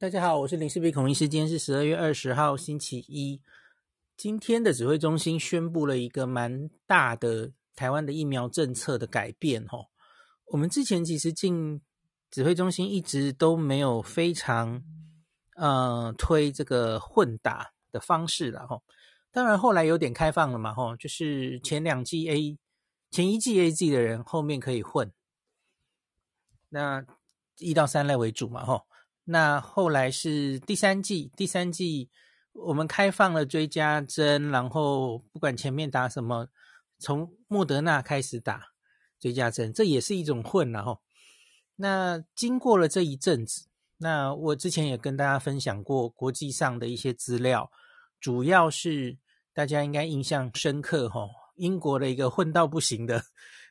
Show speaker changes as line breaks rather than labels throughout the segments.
大家好，我是林氏璧孔医师。今天是十二月二十号，星期一。今天的指挥中心宣布了一个蛮大的台湾的疫苗政策的改变。哦，我们之前其实进指挥中心一直都没有非常呃推这个混打的方式了。哈，当然后来有点开放了嘛。哈，就是前两剂 A，前一剂 AZ 的人后面可以混。那一到三类为主嘛。哈。那后来是第三季，第三季我们开放了追加针，然后不管前面打什么，从莫德纳开始打追加针，这也是一种混了哈。那经过了这一阵子，那我之前也跟大家分享过国际上的一些资料，主要是大家应该印象深刻哈，英国的一个混到不行的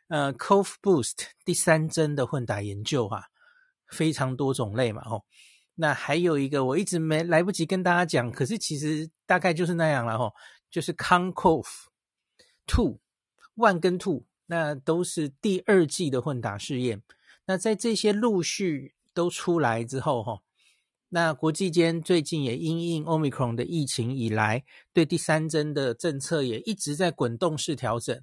呃 Cov Boost 第三针的混打研究哈。非常多种类嘛，吼，那还有一个我一直没来不及跟大家讲，可是其实大概就是那样了，吼，就是 Concove Two One 跟 Two，那都是第二季的混打试验。那在这些陆续都出来之后，吼，那国际间最近也因应 Omicron 的疫情以来，对第三针的政策也一直在滚动式调整，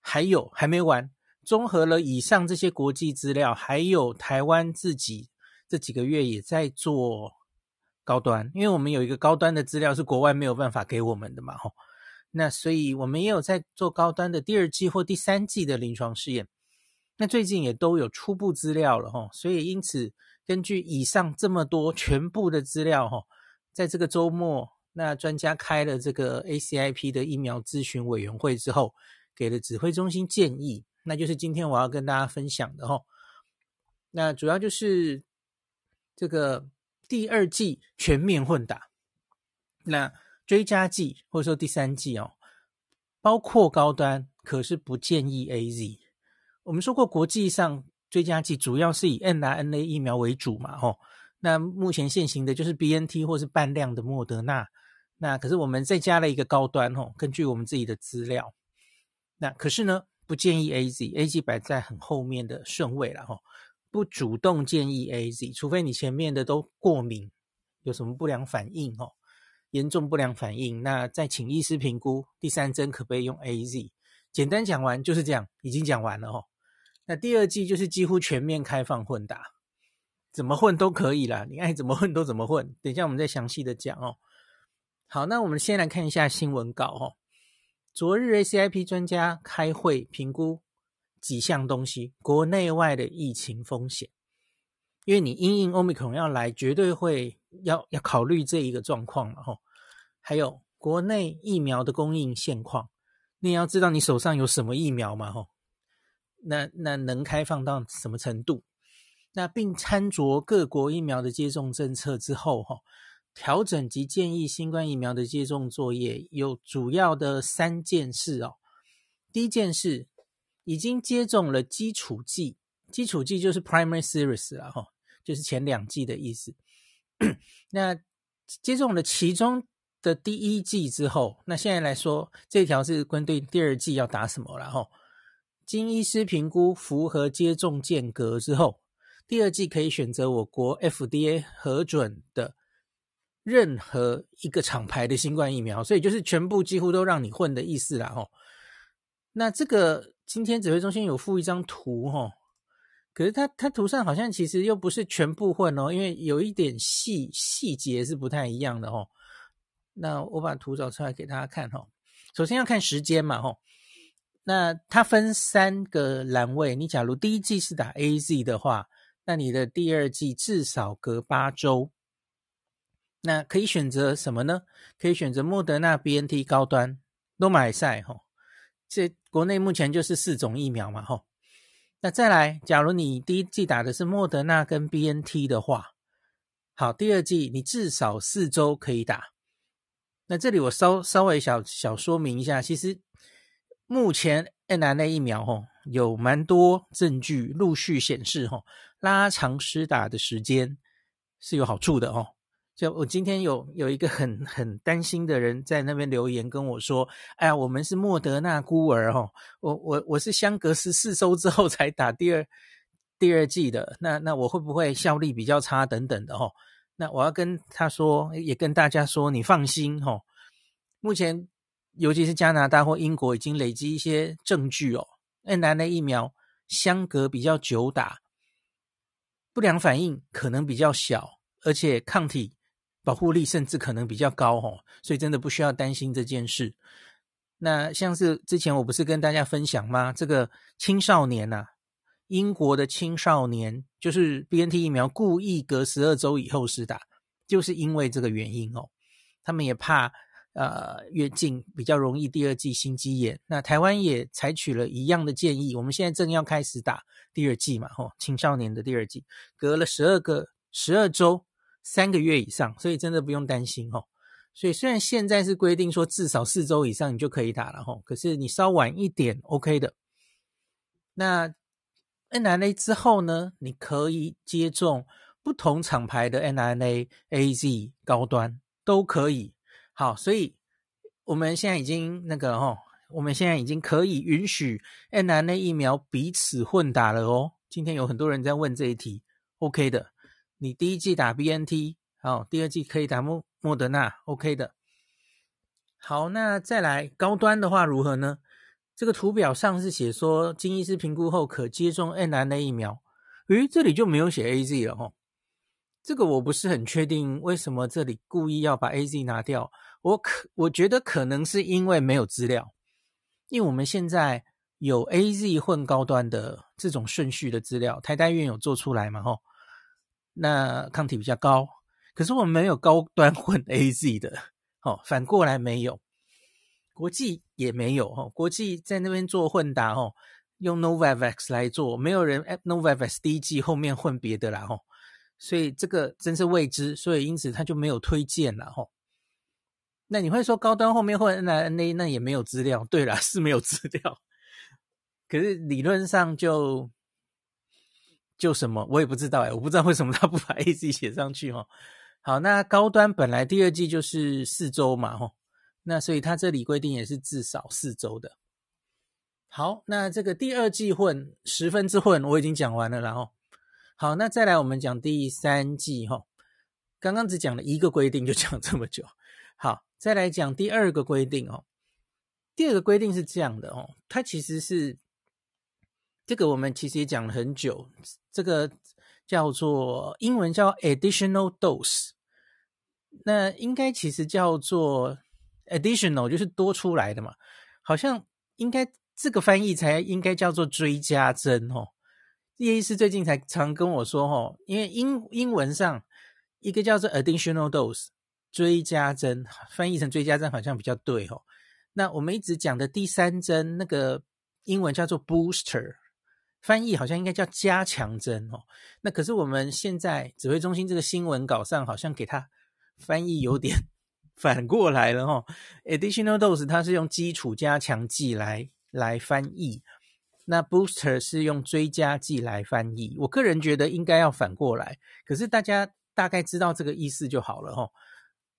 还有还没完。综合了以上这些国际资料，还有台湾自己这几个月也在做高端，因为我们有一个高端的资料是国外没有办法给我们的嘛，吼。那所以我们也有在做高端的第二季或第三季的临床试验。那最近也都有初步资料了，吼。所以因此，根据以上这么多全部的资料，吼，在这个周末，那专家开了这个 ACIP 的疫苗咨询委员会之后，给了指挥中心建议。那就是今天我要跟大家分享的哦，那主要就是这个第二剂全面混打，那追加剂或者说第三剂哦，包括高端，可是不建议 AZ。我们说过国际上追加剂主要是以 mRNA 疫苗为主嘛吼，那目前现行的就是 BNT 或是半量的莫德纳，那可是我们再加了一个高端吼，根据我们自己的资料，那可是呢，不建议 AZ，AZ 摆在很后面的顺位了哈，不主动建议 AZ，除非你前面的都过敏，有什么不良反应哈，严重不良反应，那再请医师评估第三针可不可以用 AZ。简单讲完就是这样，已经讲完了哈。那第二季就是几乎全面开放混打，怎么混都可以啦，你爱怎么混都怎么混。等一下我们再详细的讲哦。好，那我们先来看一下新闻稿哈。昨日 ACIP 专家开会评估几项东西，国内外的疫情风险，因为你因应 Omicron 要来，绝对会要要考虑这一个状况了吼。还有国内疫苗的供应现况，你要知道你手上有什么疫苗嘛吼。那那能开放到什么程度？那并参酌各国疫苗的接种政策之后吼。调整及建议新冠疫苗的接种作业有主要的三件事哦。第一件事，已经接种了基础剂，基础剂就是 primary series 了哈，就是前两剂的意思。那接种了其中的第一剂之后，那现在来说，这条是针对第二剂要打什么了哈？经医师评估符合接种间隔之后，第二剂可以选择我国 FDA 核准的。任何一个厂牌的新冠疫苗，所以就是全部几乎都让你混的意思啦，吼。那这个今天指挥中心有附一张图，吼，可是它它图上好像其实又不是全部混哦，因为有一点细细节是不太一样的，吼。那我把图找出来给大家看，吼。首先要看时间嘛，吼。那它分三个栏位，你假如第一季是打 AZ 的话，那你的第二季至少隔八周。那可以选择什么呢？可以选择莫德纳 BNT 高端都买赛吼。这国内目前就是四种疫苗嘛吼。那再来，假如你第一剂打的是莫德纳跟 BNT 的话，好，第二剂你至少四周可以打。那这里我稍稍微小小说明一下，其实目前 mRNA 疫苗吼有蛮多证据陆续显示吼，拉长施打的时间是有好处的吼。就我今天有有一个很很担心的人在那边留言跟我说：“哎呀，我们是莫德纳孤儿哦，我我我是相隔十四周之后才打第二第二剂的，那那我会不会效力比较差等等的哦？那我要跟他说，也跟大家说，你放心哦。目前，尤其是加拿大或英国已经累积一些证据哦，mRNA 疫苗相隔比较久打，不良反应可能比较小，而且抗体保护力甚至可能比较高哦，所以真的不需要担心这件事。那像是之前我不是跟大家分享吗？这个青少年呐、英国的青少年就是 BNT 疫苗故意隔十二周以后施打，就是因为这个原因哦。他们也怕呃越境比较容易第二季心肌炎。那台湾也采取了一样的建议，我们现在正要开始打第二季嘛，吼，青少年的第二季，隔了十二个十二周三个月以上，所以真的不用担心哦。所以虽然现在是规定说至少四周以上你就可以打了吼，可是你稍晚一点 OK 的。那 mRNA 之后呢，你可以接种不同厂牌的 mRNA、AZ 高端都可以。好，所以我们现在已经那个吼，我们现在已经可以允许 mRNA 疫苗彼此混打了哦。今天有很多人在问这一题，OK 的，你第一剂打 BNT，好，第二剂可以打莫。莫德纳，OK 的。好，那再来高端的话如何呢？这个图表上是写说，经医师评估后可接种 mRNA 疫苗。诶，这里就没有写 AZ 了哦。这个我不是很确定，为什么这里故意要把 AZ 拿掉？我可我觉得可能是因为没有资料，因为我们现在有 AZ 混高端的这种顺序的资料，台大院有做出来嘛？吼，那抗体比较高。可是我们没有高端混 AZ 的，哦，反过来没有，国际也没有，哦，国际在那边做混打，哦，用 Novavax 来做，没有人 Novavax 第一剂后面混别的啦，哦，所以这个真是未知，所以因此他就没有推荐了，哦。那你会说高端后面混 N N A 那也没有资料，对啦，是没有资料，可是理论上就就什么，我也不知道哎，我不知道为什么他不把 AZ 写上去，哦。好，那高端本来第二季就是四周嘛，吼，那所以它这里规定也是至少四周的。好，那这个第二季混十分之混我已经讲完了，然后好，那再来我们讲第三剂，吼，刚刚只讲了一个规定就讲这么久，好，再来讲第二个规定哦。第二个规定是这样的哦，它其实是这个我们其实也讲了很久，这个叫做英文叫 additional dose。那应该其实叫做 additional，就是多出来的嘛，好像应该这个翻译才应该叫做追加针哦。叶医师最近才常跟我说哦，因为英英文上一个叫做 additional dose，追加针，翻译成追加针好像比较对哦。那我们一直讲的第三针，那个英文叫做 booster，翻译好像应该叫加强针哦。那可是我们现在指挥中心这个新闻稿上好像给它。翻译有点 反过来了哈，additional dose 它是用基础加强剂来来翻译，那 booster 是用追加剂来翻译。我个人觉得应该要反过来，可是大家大概知道这个意思就好了哈。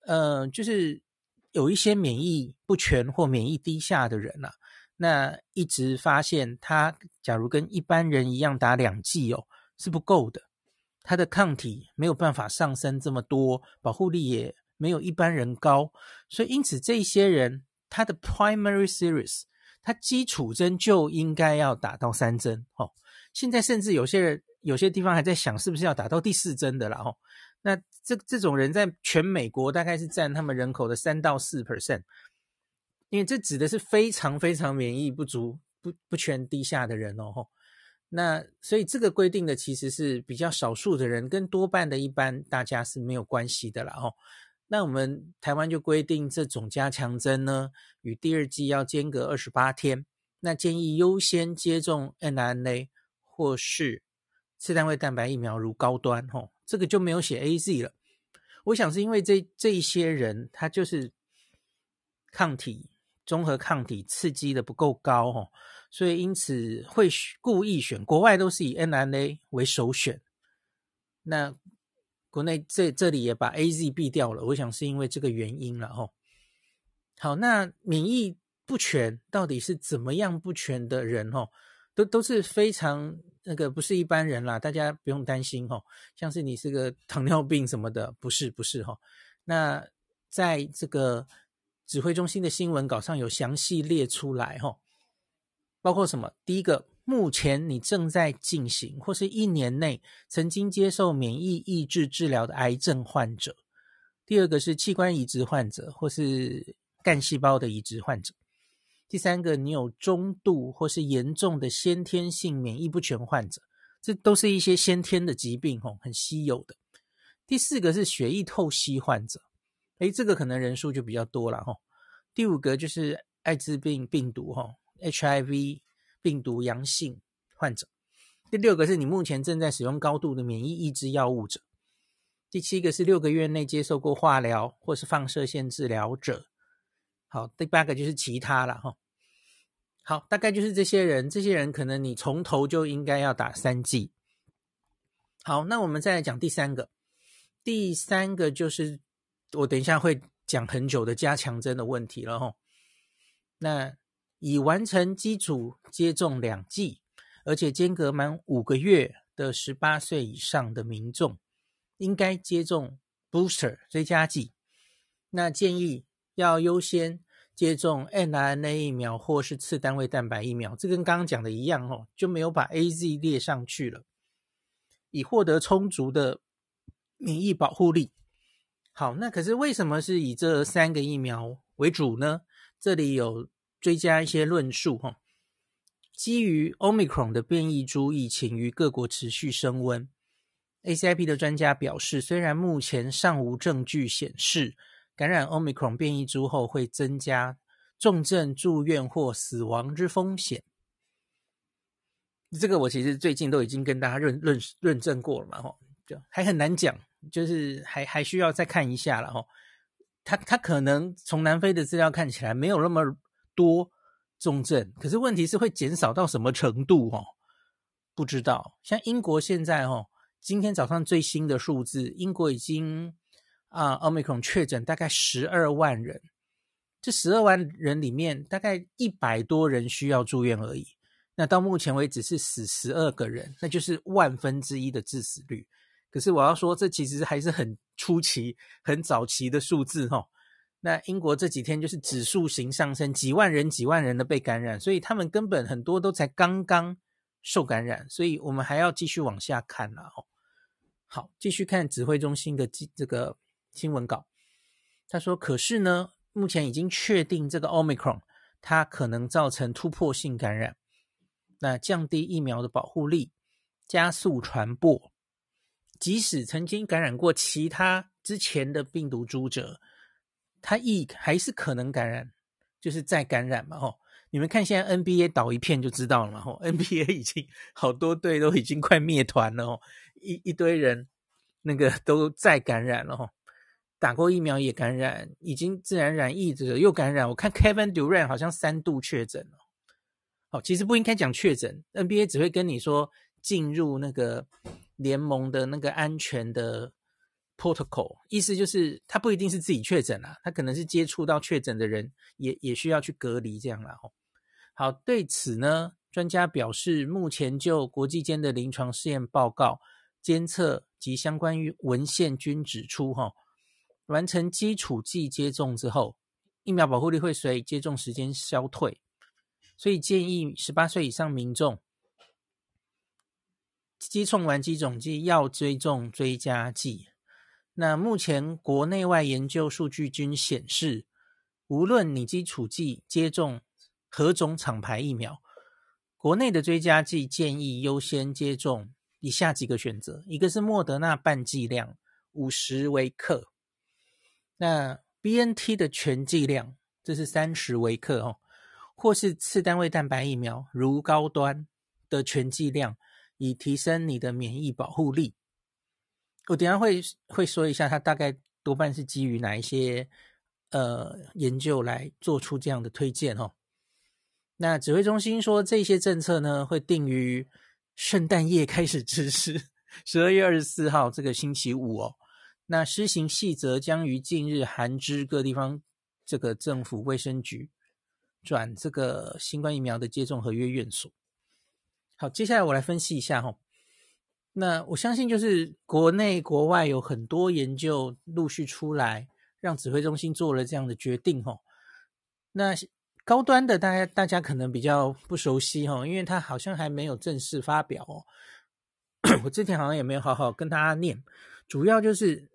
呃，就是有一些免疫不全或免疫低下的人呐、啊，那一直发现他假如跟一般人一样打两剂哦，是不够的。他的抗体没有办法上升这么多，保护力也没有一般人高，所以因此这些人他的 primary series，他基础针就应该要打到三针哦。现在甚至有些人有些地方还在想是不是要打到第四针的啦哦。那这这种人在全美国大概是占他们人口的三到四 percent，因为这指的是非常非常免疫不足、不不全低下的人哦。那所以这个规定的其实是比较少数的人，跟多半的一般大家是没有关系的啦哦。那我们台湾就规定这种加强针呢，与第二剂要间隔二十八天。那建议优先接种 mRNA 或是次单位蛋白疫苗，如高端哦。这个就没有写 AZ 了。我想是因为这这一些人他就是抗体综合抗体刺激的不够高哦。所以因此会故意选，国外都是以 mna 为首选，那国内这这里也把 AZ 避掉了，我想是因为这个原因了吼。好，那免疫不全到底是怎么样不全的人哦？都都是非常那个不是一般人啦，大家不用担心哈。像是你是个糖尿病什么的，不是不是哈。那在这个指挥中心的新闻稿上有详细列出来哈，包括什么？第一个，目前你正在进行或是一年内曾经接受免疫抑制治疗的癌症患者；第二个是器官移植患者或是干细胞的移植患者。第三个，你有中度或是严重的先天性免疫不全患者，这都是一些先天的疾病，吼，很稀有的。第四个是血液透析患者，诶，这个可能人数就比较多了，吼。第五个就是艾滋病病毒，吼，HIV 病毒阳性患者。第六个是你目前正在使用高度的免疫抑制药物者。第七个是六个月内接受过化疗或是放射线治疗者。好，第八个就是其他了哈。好，大概就是这些人，这些人可能你从头就应该要打三剂。好，那我们再来讲第三个，第三个就是我等一下会讲很久的加强针的问题了哈。那已完成基础接种两剂，而且间隔满五个月的十八岁以上的民众，应该接种 booster 追加剂。那建议。要优先接种 mRNA 疫苗或是次单位蛋白疫苗，这跟刚刚讲的一样哦，就没有把 AZ 列上去了，以获得充足的免疫保护力。好，那可是为什么是以这三个疫苗为主呢？这里有追加一些论述哈，基于 Omicron 的变异株疫情于各国持续升温，ACIP 的专家表示，虽然目前尚无证据显示。感染 Omicron 变异株后会增加重症住院或死亡之风险。这个我其实最近都已经跟大家认认认证过了嘛，吼，就还很难讲，就是还还需要再看一下了，吼。他他可能从南非的资料看起来没有那么多重症，可是问题是会减少到什么程度，哦？不知道。像英国现在，哦，今天早上最新的数字，英国已经。啊，奥密克戎确诊大概十二万人，这十二万人里面大概一百多人需要住院而已。那到目前为止是死十二个人，那就是万分之一的致死率。可是我要说，这其实还是很初期、很早期的数字哈。那英国这几天就是指数型上升，几万人、几万人的被感染，所以他们根本很多都才刚刚受感染，所以我们还要继续往下看了哦。好，继续看指挥中心的这个。新闻稿，他说：“可是呢，目前已经确定这个 Omicron 它可能造成突破性感染，那降低疫苗的保护力，加速传播。即使曾经感染过其他之前的病毒株者，他亦还是可能感染，就是再感染嘛。吼，你们看现在 NBA 倒一片就知道了嘛。吼，NBA 已经好多队都已经快灭团了。吼，一一堆人那个都再感染了。吼。”打过疫苗也感染，已经自然染疫者又感染。我看 Kevin Durant 好像三度确诊了。好，其实不应该讲确诊，NBA 只会跟你说进入那个联盟的那个安全的 protocol，意思就是他不一定是自己确诊啦，他可能是接触到确诊的人，也也需要去隔离这样啦。好，对此呢，专家表示，目前就国际间的临床试验报告、监测及相关于文献均指出，哈。完成基础剂接种之后，疫苗保护力会随接种时间消退，所以建议十八岁以上民众接种完基种剂要追踪追加剂。那目前国内外研究数据均显示，无论你基础剂接种何种厂牌疫苗，国内的追加剂建议优先接种以下几个选择：一个是莫德纳半剂量五十微克。那 BNT 的全剂量，这是三十微克哦，或是次单位蛋白疫苗，如高端的全剂量，以提升你的免疫保护力。我等下会会说一下，它大概多半是基于哪一些呃研究来做出这样的推荐哦。那指挥中心说，这些政策呢会定于圣诞夜开始实施，十二月二十四号这个星期五哦。那施行细则将于近日函知各地方这个政府卫生局转这个新冠疫苗的接种合约院所。好，接下来我来分析一下哈。那我相信就是国内国外有很多研究陆续出来，让指挥中心做了这样的决定哈。那高端的大家大家可能比较不熟悉哈，因为它好像还没有正式发表哦。我之前好像也没有好好跟大家念，主要就是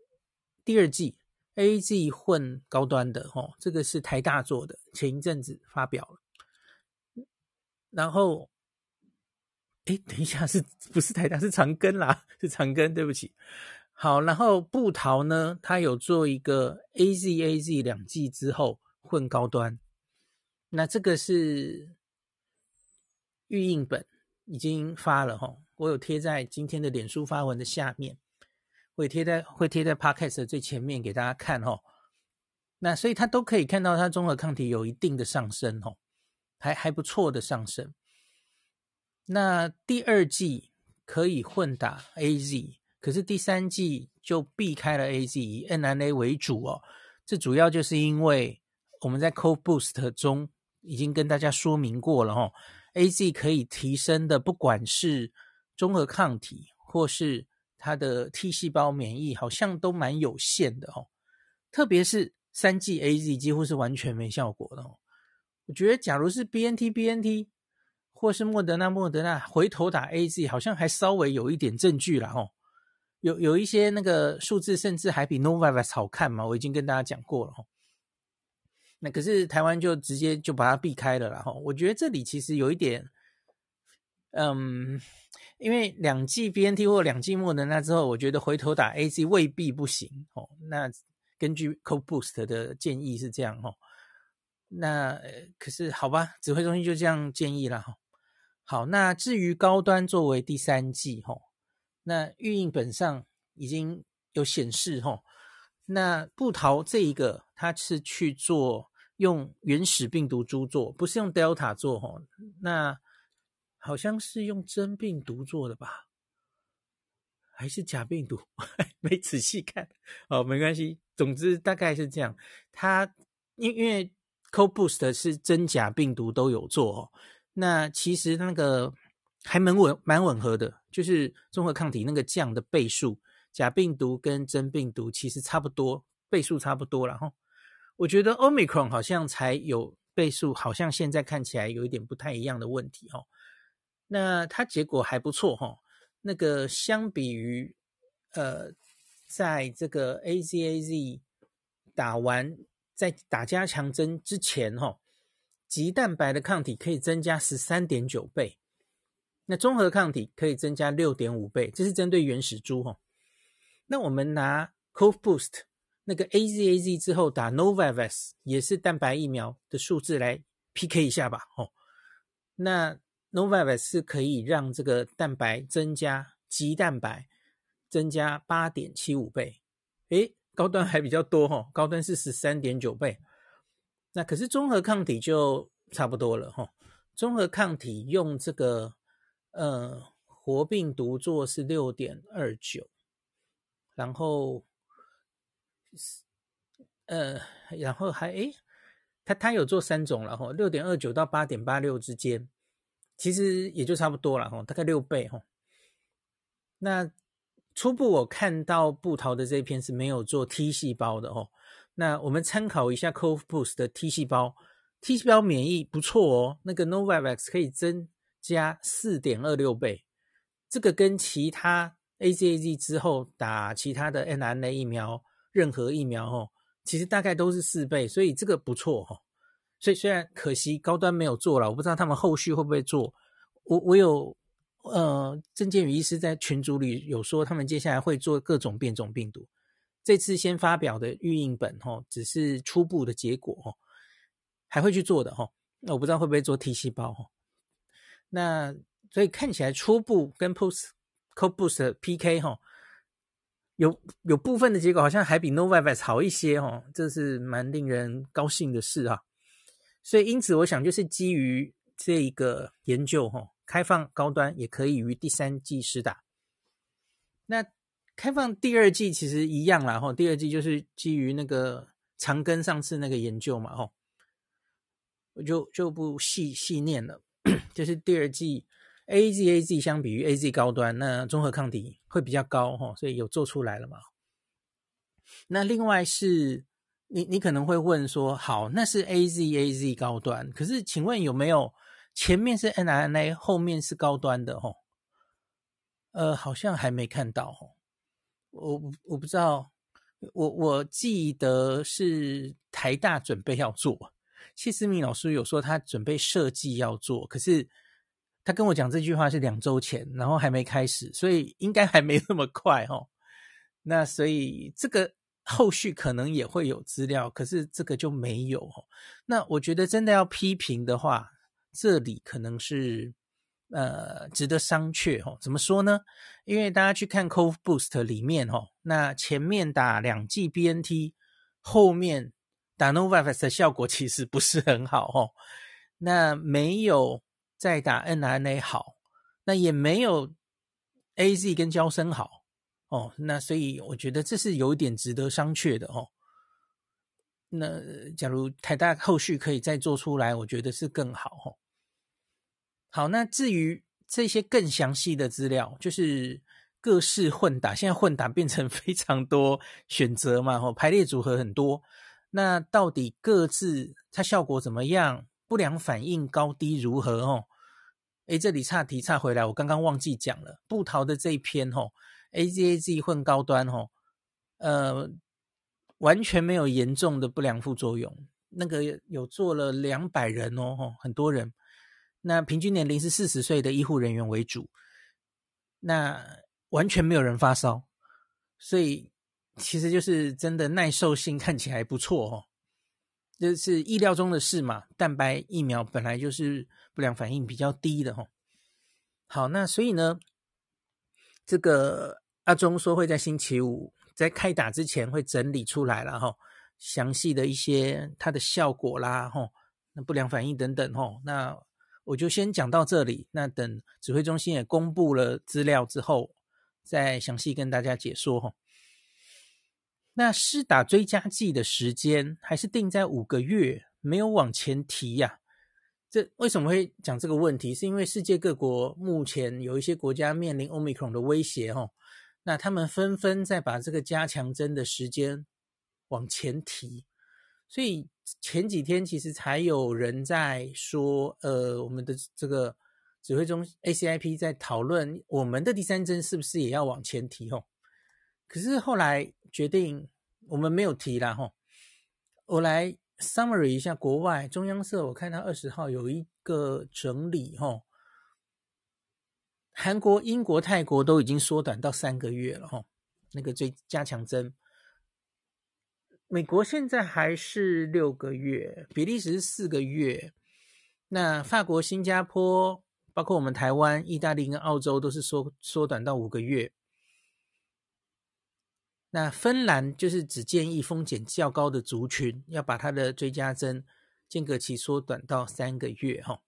第二季 A G 混高端的哈，这个是台大做的，前一阵子发表了，然后。哎，等一下，是不是台大？是长庚啦，是长庚，对不起。好，然后布桃呢，他有做一个 AZAZ 两剂之后混高端，那这个是预印本已经发了哈，我有贴在今天的脸书发文的下面，会贴在会贴在 Podcast 的最前面给大家看哈。那所以他都可以看到，它综合抗体有一定的上升哈，还还不错的上升。那第二剂可以混打 AZ，可是第三剂就避开了 AZ，以 mRNA 为主哦。这主要就是因为我们在 Co Boost 中已经跟大家说明过了、哦，AZ 可以提升的，不管是综合抗体或是它的 T 细胞免疫，好像都蛮有限的哦。特别是三剂 AZ 几乎是完全没效果的哦。我觉得假如是 BNT BNT。或是莫德纳，莫德纳回头打 AZ，好像还稍微有一点证据了哦，有有一些那个数字，甚至还比 Novavax 好看嘛，我已经跟大家讲过了哦。那可是台湾就直接就把它避开了啦吼。我觉得这里其实有一点，嗯，因为两剂 BNT 或两剂莫德纳之后，我觉得回头打 AZ 未必不行哦。那根据 Co Boost 的建议是这样哦。那可是好吧，指挥中心就这样建议了哈。好，那至于高端作为第三季吼，那预印本上已经有显示吼，那布桃这一个它是去做用原始病毒株做，不是用 Delta 做吼，那好像是用真病毒做的吧？还是假病毒？没仔细看，哦，没关系，总之大概是这样。它因因为 CoBoost 是真假病毒都有做哦。那其实那个还蛮吻蛮吻合的，就是中和抗体那个降的倍数，假病毒跟真病毒其实差不多，倍数差不多了哈。我觉得 Omicron 好像才有倍数，好像现在看起来有一点不太一样的问题哈。那它结果还不错哈。那个相比于呃，在这个 AZAZ 打完在打加强针之前哈。棘蛋白的抗体可以增加十三点九倍，那中和抗体可以增加六点五倍，这是针对原始株哈。那我们拿 Cov Boost 那个 AZAZ 之后打 Novavax 也是蛋白疫苗的数字来 PK 一下吧。哦，那 Novavax 是可以让这个蛋白增加棘蛋白增加八点七五倍，诶，高端还比较多哈，高端是十三点九倍。那可是中和抗体就差不多了哈，中和抗体用这个呃活病毒做是六点二九，然后呃然后还诶，它它有做三种了哈，六点二九到八点八六之间，其实也就差不多了哈，大概六倍哈。那初步我看到布桃的这一篇是没有做 T 细胞的哦。那我们参考一下 Cov Boost 的 T 细胞，T 细胞免疫不错哦。那个 Novavax 可以增加四点二六倍，这个跟其他 AZAZ 之后打其他的 mRNA 疫苗，任何疫苗哦，其实大概都是四倍，所以这个不错哈。所以虽然可惜高端没有做了，我不知道他们后续会不会做。我我有呃，郑建宇医师在群组里有说，他们接下来会做各种变种病毒。这次先发表的预印本哈，只是初步的结果哈，还会去做的哈。那我不知道会不会做 T 细胞哈。那所以看起来初步跟 Post Cov Boost PK 哈，有有部分的结果好像还比 Novavax 好一些哈，这是蛮令人高兴的事啊。所以因此我想就是基于这一个研究哈，开放高端也可以于第三季施打。那。开放第二季其实一样啦，吼，第二季就是基于那个长庚上次那个研究嘛，吼，我就就不细细念了。就是第二季 AZ AZ 相比于 AZ 高端，那综合抗体会比较高哈，所以有做出来了嘛。那另外是你你可能会问说，好，那是 AZ AZ 高端，可是请问有没有前面是 N R N A 后面是高端的哈？呃，好像还没看到哈，我我不知道，我我记得是台大准备要做，谢思明老师有说他准备设计要做，可是。他跟我讲这句话是两周前，然后还没开始，所以应该还没那么快哦。那所以这个后续可能也会有资料，可是这个就没有哦。那我觉得真的要批评的话，这里可能是呃值得商榷哦。怎么说呢？因为大家去看 Cov Boost 里面哦，那前面打两剂 BNT，后面打 Novavax 的效果其实不是很好哦。那没有。再打 N R N A 好，那也没有 AZ 跟娇生好哦，那所以我觉得这是有一点值得商榷的哦。那假如台大后续可以再做出来，我觉得是更好哦。好，那至于这些更详细的资料，就是各式混打，现在混打变成 非常多选择嘛，哦，排列组合很多，那到底各自它效果怎么样？不良反应高低如何？哦。哎，这里岔题岔回来，我刚刚忘记讲了，布桃的这一篇吼，AZAZ 混高端吼，呃，完全没有严重的不良副作用，那个有做了两百人哦，吼，很多人，那平均年龄是四十岁的医护人员为主，那完全没有人发烧，所以其实就是真的耐受性看起来不错哦。这是意料中的事嘛，蛋白疫苗本来就是不良反应比较低的吼。好，那所以呢，这个阿中说会在星期五在开打之前会整理出来了哈，详细的一些它的效果啦吼，那不良反应等等吼。那我就先讲到这里，那等指挥中心也公布了资料之后，再详细跟大家解说哈。那施打追加剂的时间还是定在五个月，没有往前提呀、这为什么会讲这个问题？是因为世界各国目前有一些国家面临 Omicron 的威胁哦，那他们纷纷在把这个加强针的时间往前提，所以前几天其实才有人在说，呃，我们的这个指挥中 ACIP 在讨论我们的第三针是不是也要往前提哦。可是后来。决定我们没有提了哈，我来 summary 一下国外中央社，我看到二十号有一个整理哈，韩国、英国、泰国都已经缩短到三个月了哈，那个最加强针，美国现在还是六个月，比利时是四个月，那法国、新加坡，包括我们台湾、意大利跟澳洲都是缩缩短到五个月。那芬兰就是只建议风险较高的族群要把它的追加针间隔期缩短到三个月哈。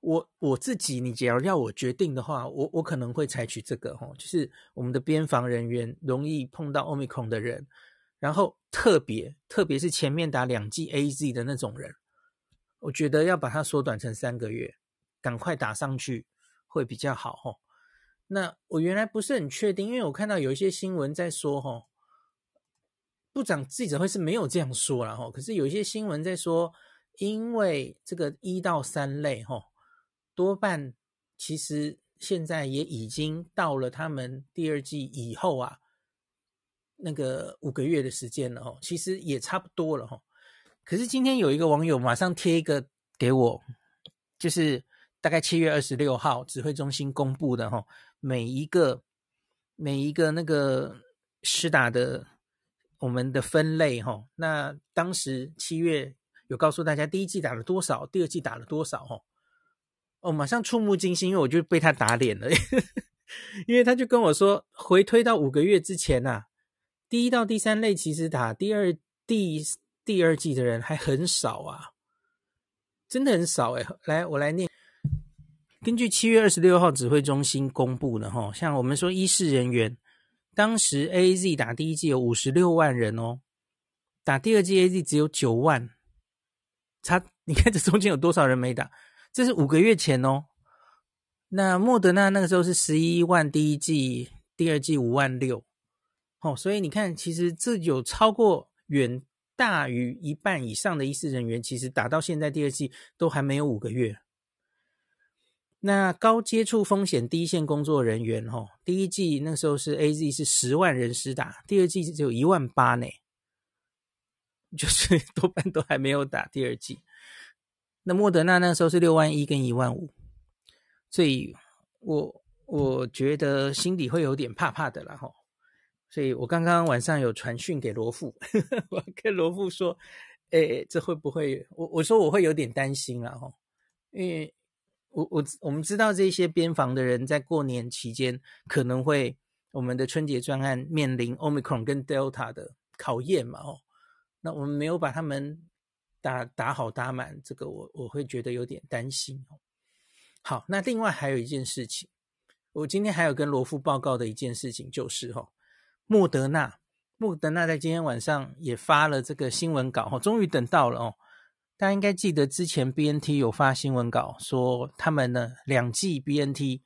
我我自己，你只要要我决定的话，我我可能会采取这个哈，就是我们的边防人员容易碰到 Omicron 的人，然后特别特别是前面打两剂 AZ 的那种人，我觉得要把它缩短成三个月，赶快打上去会比较好哦。那我原来不是很确定，因为我看到有一些新闻在说，哈，部长记者会是没有这样说了，哈。可是有一些新闻在说，因为这个一到三类，哈，多半其实现在也已经到了他们第二季以后啊，那个五个月的时间了，哈，其实也差不多了，哈。可是今天有一个网友马上贴一个给我，就是大概七月二十六号指挥中心公布的，哈。每一个每一个那个施打的我们的分类哈，那当时七月有告诉大家第一季打了多少，第二季打了多少哈，哦，马上触目惊心，因为我就被他打脸了，因为他就跟我说，回推到五个月之前呐，第一到第三类其实打第二第第二季的人还很少啊，真的很少诶，来我来念。根据七月二十六号指挥中心公布的哈，像我们说医事人员，当时 AZ 打第一季有五十六万人哦，打第二季 AZ 只有九万，差你看这中间有多少人没打？这是五个月前哦，那莫德纳那个时候是十一万第一季，第二季五万六，哦，所以你看，其实这有超过远大于一半以上的医师人员，其实打到现在第二剂都还没有五个月。那高接触风险第一线工作人员，哦，第一季那时候是 AZ 是十万人施打，第二季只有一万八呢，就是多半都还没有打第二剂。那莫德纳那时候是六万一跟一万五。所以我我觉得心里会有点怕怕的啦吼，所以我刚刚晚上有传讯给罗富，我跟罗富说，诶，这会不会？我我说我会有点担心啦吼，因为我我我们知道这些边防的人在过年期间可能会我们的春节专案面临 Omicron 跟 Delta 的考验嘛哦，那我们没有把他们打打好打满，这个我我会觉得有点担心哦。好，那另外还有一件事情，我今天还有跟罗富报告的一件事情就是哈，莫德纳，莫德纳在今天晚上也发了这个新闻稿哈，终于等到了哦。大家应该记得之前 BNT 有发新闻稿说他们呢两剂 BNT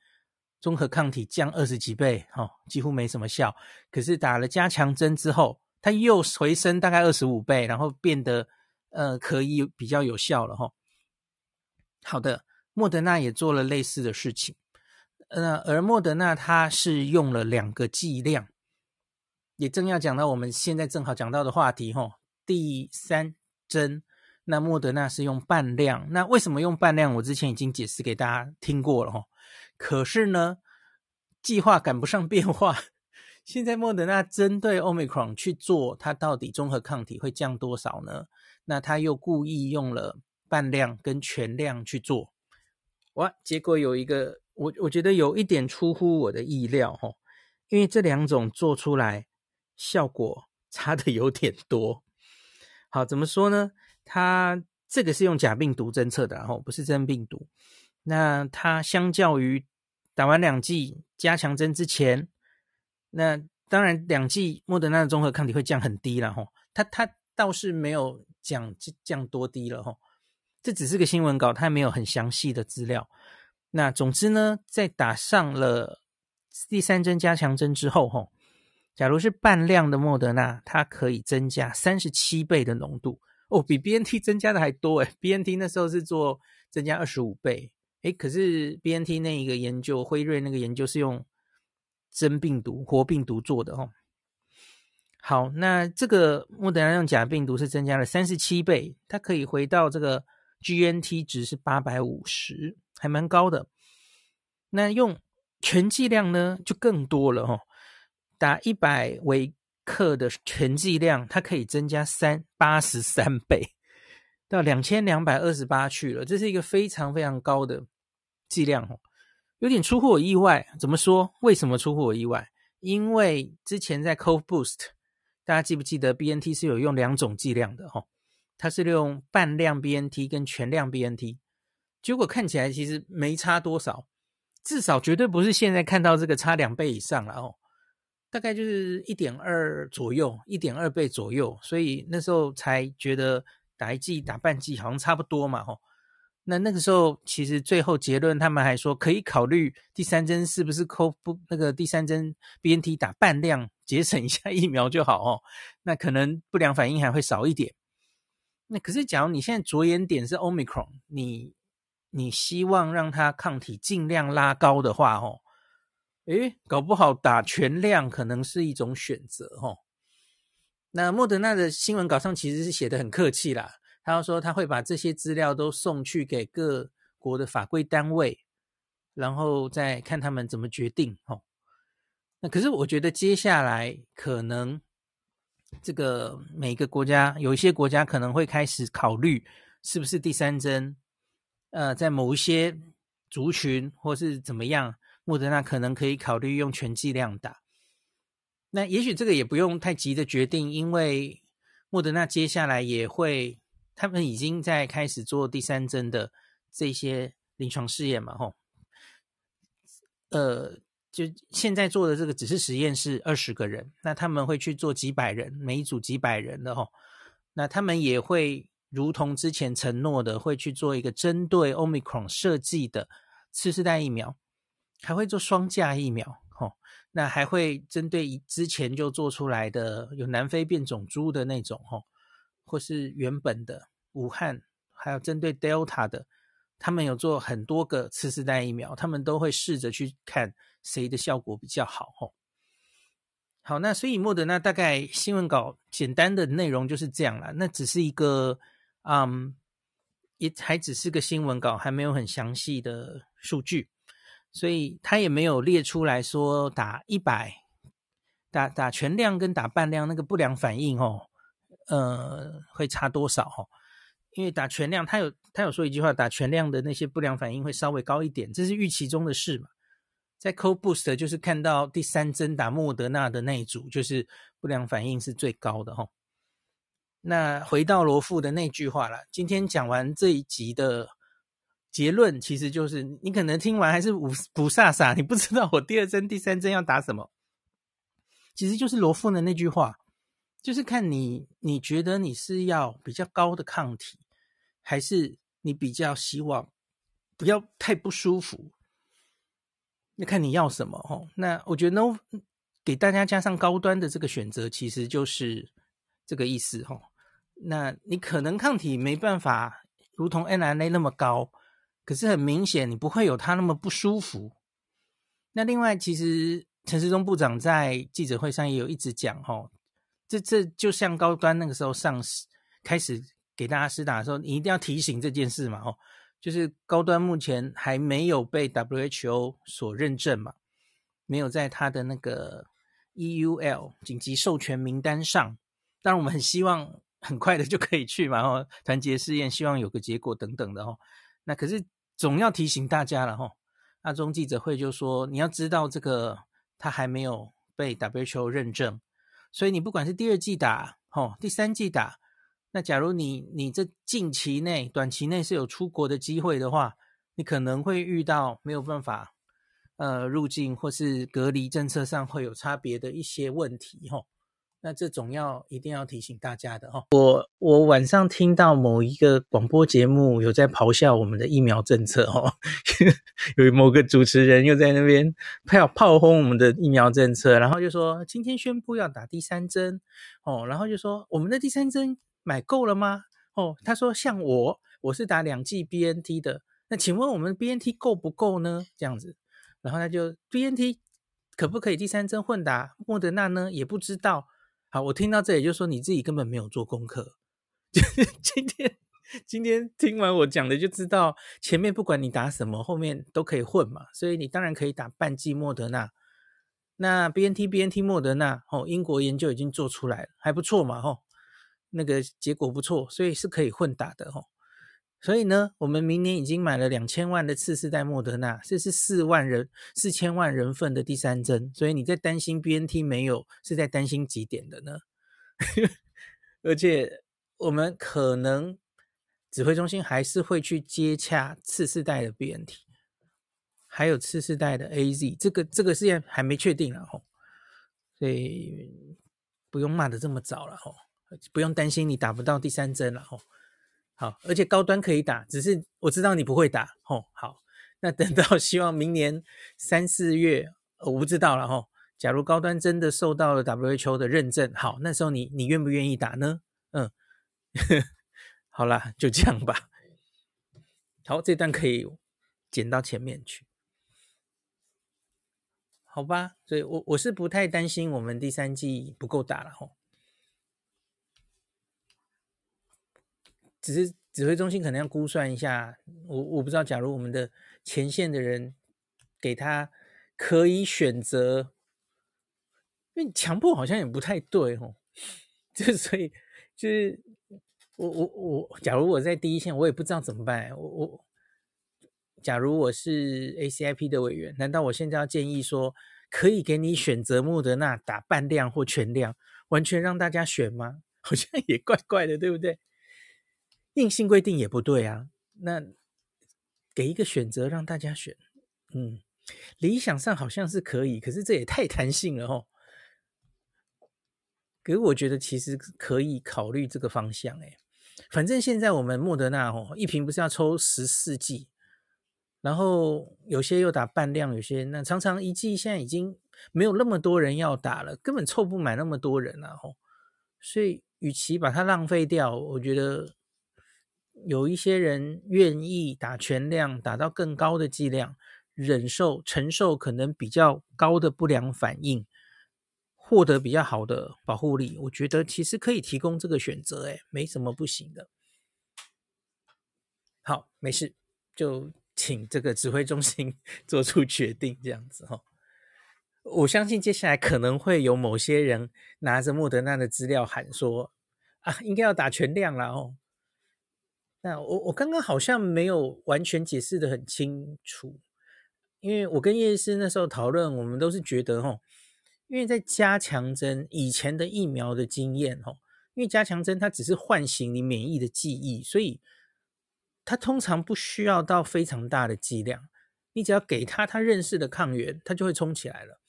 综合抗体降二十几倍哈，几乎没什么效，可是打了加强针之后，它又回升大概二十五倍，然后变得呃可以比较有效了哈。好的。莫德纳也做了类似的事情，呃，而莫德纳它是用了两个剂量，也正要讲到我们现在正好讲到的话题吼，第三针，那莫德纳是用半量，那为什么用半量？我之前已经解释给大家听过了吼，可是呢，计划赶不上变化，现在莫德纳针对 Omicron 去做，它到底综合抗体会降多少呢？那他又故意用了半量跟全量去做。哇，结果有一个，我我觉得有一点出乎我的意料哈，因为这两种做出来效果 差的有点多。好，怎么说呢？它这个是用假病毒侦测的，然后不是真病毒。那它相较于打完两剂加强针之前，那当然两剂莫德纳的综合抗体会降很低了哈。它它倒是没有降降多低了哈。这只是个新闻稿，它没有很详细的资料。那总之呢，在打上了第三针加强针之后，吼，假如是半量的莫德纳，它可以增加三十七倍的浓度哦，比 BNT 增加的还多诶。BNT 那时候是做增加二十五倍，诶，可是 BNT 那一个研究，辉瑞那个研究是用真病毒、活病毒做的，哦。好，那这个莫德纳用假病毒是增加了三十七倍，它可以回到这个。GNT 值是八百五十，还蛮高的。那用全剂量呢，就更多了、哦。打一百微克的全剂量，它可以增加三八十三倍，到两千两百二十八去了。这是一个非常非常高的剂量哦，有点出乎我意外。怎么说？为什么出乎我意外？因为之前在 Cove Boost，大家记不记得 BNT 是有用两种剂量的哈、哦？它是利用半量 BNT 跟全量 BNT，结果看起来其实没差多少，至少绝对不是现在看到这个差两倍以上了哦，大概就是一点二左右，一点二倍左右，所以那时候才觉得打一剂打半剂好像差不多嘛吼。那那个时候其实最后结论他们还说可以考虑第三针是不是扣不那个第三针 BNT 打半量，节省一下疫苗就好哦，那可能不良反应还会少一点。那可是，假如你现在着眼点是 Omicron，你你希望让它抗体尽量拉高的话，哦，诶，搞不好打全量可能是一种选择，哦。那莫德纳的新闻稿上其实是写的很客气啦，他说他会把这些资料都送去给各国的法规单位，然后再看他们怎么决定，哦。那可是我觉得接下来可能。这个每个国家有一些国家可能会开始考虑是不是第三针，呃，在某一些族群或是怎么样，莫德纳可能可以考虑用全剂量打。那也许这个也不用太急的决定，因为莫德纳接下来也会，他们已经在开始做第三针的这些临床试验嘛，吼，呃。就现在做的这个只是实验室二十个人，那他们会去做几百人，每一组几百人的吼，那他们也会如同之前承诺的，会去做一个针对 Omicron 设计的次世代疫苗。还会做双价疫苗，哦，那还会针对之前就做出来的有南非变种株的那种，哦，或是原本的武汉，还有针对 Delta 的，他们有做很多个次世代疫苗，他们都会试着去看谁的效果比较好，哦。好，那所以莫德纳大概新闻稿简单的内容就是这样啦，那只是一个，嗯，也还只是个新闻稿，还没有很详细的数据。所以他也没有列出来说打一百，打打全量跟打半量那个不良反应哦，呃，会差多少哦？因为打全量，他有他有说一句话，打全量的那些不良反应会稍微高一点，这是预期中的事嘛。在 Co Boost 就是看到第三针打莫德纳的那一组，就是不良反应是最高的哈、哦。那回到罗富的那句话了，今天讲完这一集的。结论其实就是，你可能听完还是五不飒飒，你不知道我第二针、第三针要打什么。其实就是罗富的那句话，就是看你你觉得你是要比较高的抗体，还是你比较希望不要太不舒服。那看你要什么哦。那我觉得 No 给大家加上高端的这个选择，其实就是这个意思哦。那你可能抗体没办法如同 mRNA 那么高。可是很明显，你不会有他那么不舒服。那另外，其实陈时中部长在记者会上也有一直讲，哦，这这就像高端那个时候上市开始给大家施打的时候，你一定要提醒这件事嘛，哦，就是高端目前还没有被 WHO 所认证嘛，没有在他的那个 EUL 紧急授权名单上。当然，我们很希望很快的就可以去嘛，哦，团结试验，希望有个结果等等的，哦。那可是总要提醒大家了哈，阿中记者会就说，你要知道这个他还没有被 WHO 认证，所以你不管是第二季打，吼，第三季打，那假如你你这近期内、短期内是有出国的机会的话，你可能会遇到没有办法呃入境或是隔离政策上会有差别的一些问题，吼。那这总要一定要提醒大家的哈，我我晚上听到某一个广播节目有在咆哮我们的疫苗政策哈，有某个主持人又在那边炮炮轰我们的疫苗政策，然后就说今天宣布要打第三针哦，然后就说我们的第三针买够了吗？哦，他说像我我是打两剂 BNT 的，那请问我们 BNT 够不够呢？这样子，然后他就 BNT 可不可以第三针混打莫德纳呢？也不知道。好，我听到这里就说你自己根本没有做功课。今天今天听完我讲的就知道，前面不管你打什么，后面都可以混嘛。所以你当然可以打半剂莫德纳。那 BNT BNT 莫德纳，哦，英国研究已经做出来了，还不错嘛，吼，那个结果不错，所以是可以混打的，吼。所以呢，我们明年已经买了两千万的次世代莫德纳，这是四万人、四千万人份的第三针。所以你在担心 BNT 没有，是在担心几点的呢？而且我们可能指挥中心还是会去接洽次世代的 BNT，还有次世代的 AZ，这个这个现在还没确定了吼，所以不用骂得这么早了吼，不用担心你打不到第三针了吼。好，而且高端可以打，只是我知道你不会打，吼。好，那等到 希望明年三四月，我不知道了，吼。假如高端真的受到了 WHO 的认证，好，那时候你你愿不愿意打呢？嗯，好啦，就这样吧。好，这段可以剪到前面去，好吧？所以我我是不太担心我们第三季不够打了，吼。只是指挥中心可能要估算一下，我我不知道，假如我们的前线的人给他可以选择，因为强迫好像也不太对哦，就所以就是我我我，假如我在第一线，我也不知道怎么办。我我，假如我是 ACIP 的委员，难道我现在要建议说，可以给你选择莫德纳打半量或全量，完全让大家选吗？好像也怪怪的，对不对？硬性规定也不对啊，那给一个选择让大家选，嗯，理想上好像是可以，可是这也太弹性了哦。可是我觉得其实可以考虑这个方向诶，反正现在我们莫德纳哦，一瓶不是要抽十四剂，然后有些又打半量，有些那常常一剂现在已经没有那么多人要打了，根本凑不满那么多人了吼。所以，与其把它浪费掉，我觉得有一些人愿意打全量，打到更高的剂量，忍受承受可能比较高的不良反应，获得比较好的保护力，我觉得其实可以提供这个选择，诶，没什么不行的。好，没事，就请这个指挥中心 做出决定，这样子哈。我相信接下来可能会有某些人拿着莫德纳的资料喊说啊，应该要打全量了哦。那我我刚刚好像没有完全解释的很清楚，因为我跟叶医师那时候讨论，我们都是觉得哦，因为在加强针以前的疫苗的经验哦，因为加强针它只是唤醒你免疫的记忆，所以它通常不需要到非常大的剂量，你只要给它它认识的抗原，它就会冲起来了。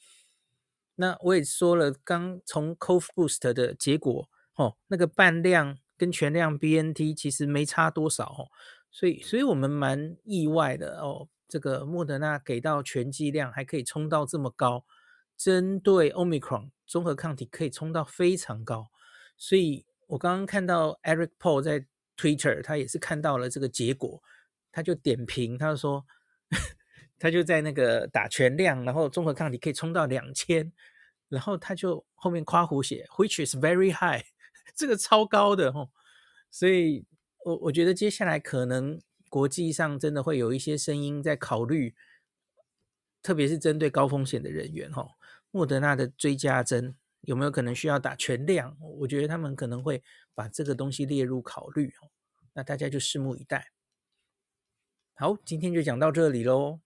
那我也说了，刚从 Cov Boost 的结果，哦，那个半量跟全量 BNT 其实没差多少，哦，所以，所以我们蛮意外的哦。这个莫德纳给到全剂量还可以冲到这么高，针对 Omicron 综合抗体可以冲到非常高，所以我刚刚看到 Eric Paul 在 Twitter，他也是看到了这个结果，他就点评，他就说。他就在那个打全量，然后综合抗体可以冲到两千，然后他就后面夸胡写，which is very high，这个超高的哦，所以我我觉得接下来可能国际上真的会有一些声音在考虑，特别是针对高风险的人员哈，莫德纳的追加针有没有可能需要打全量？我觉得他们可能会把这个东西列入考虑哦，那大家就拭目以待。好，今天就讲到这里喽。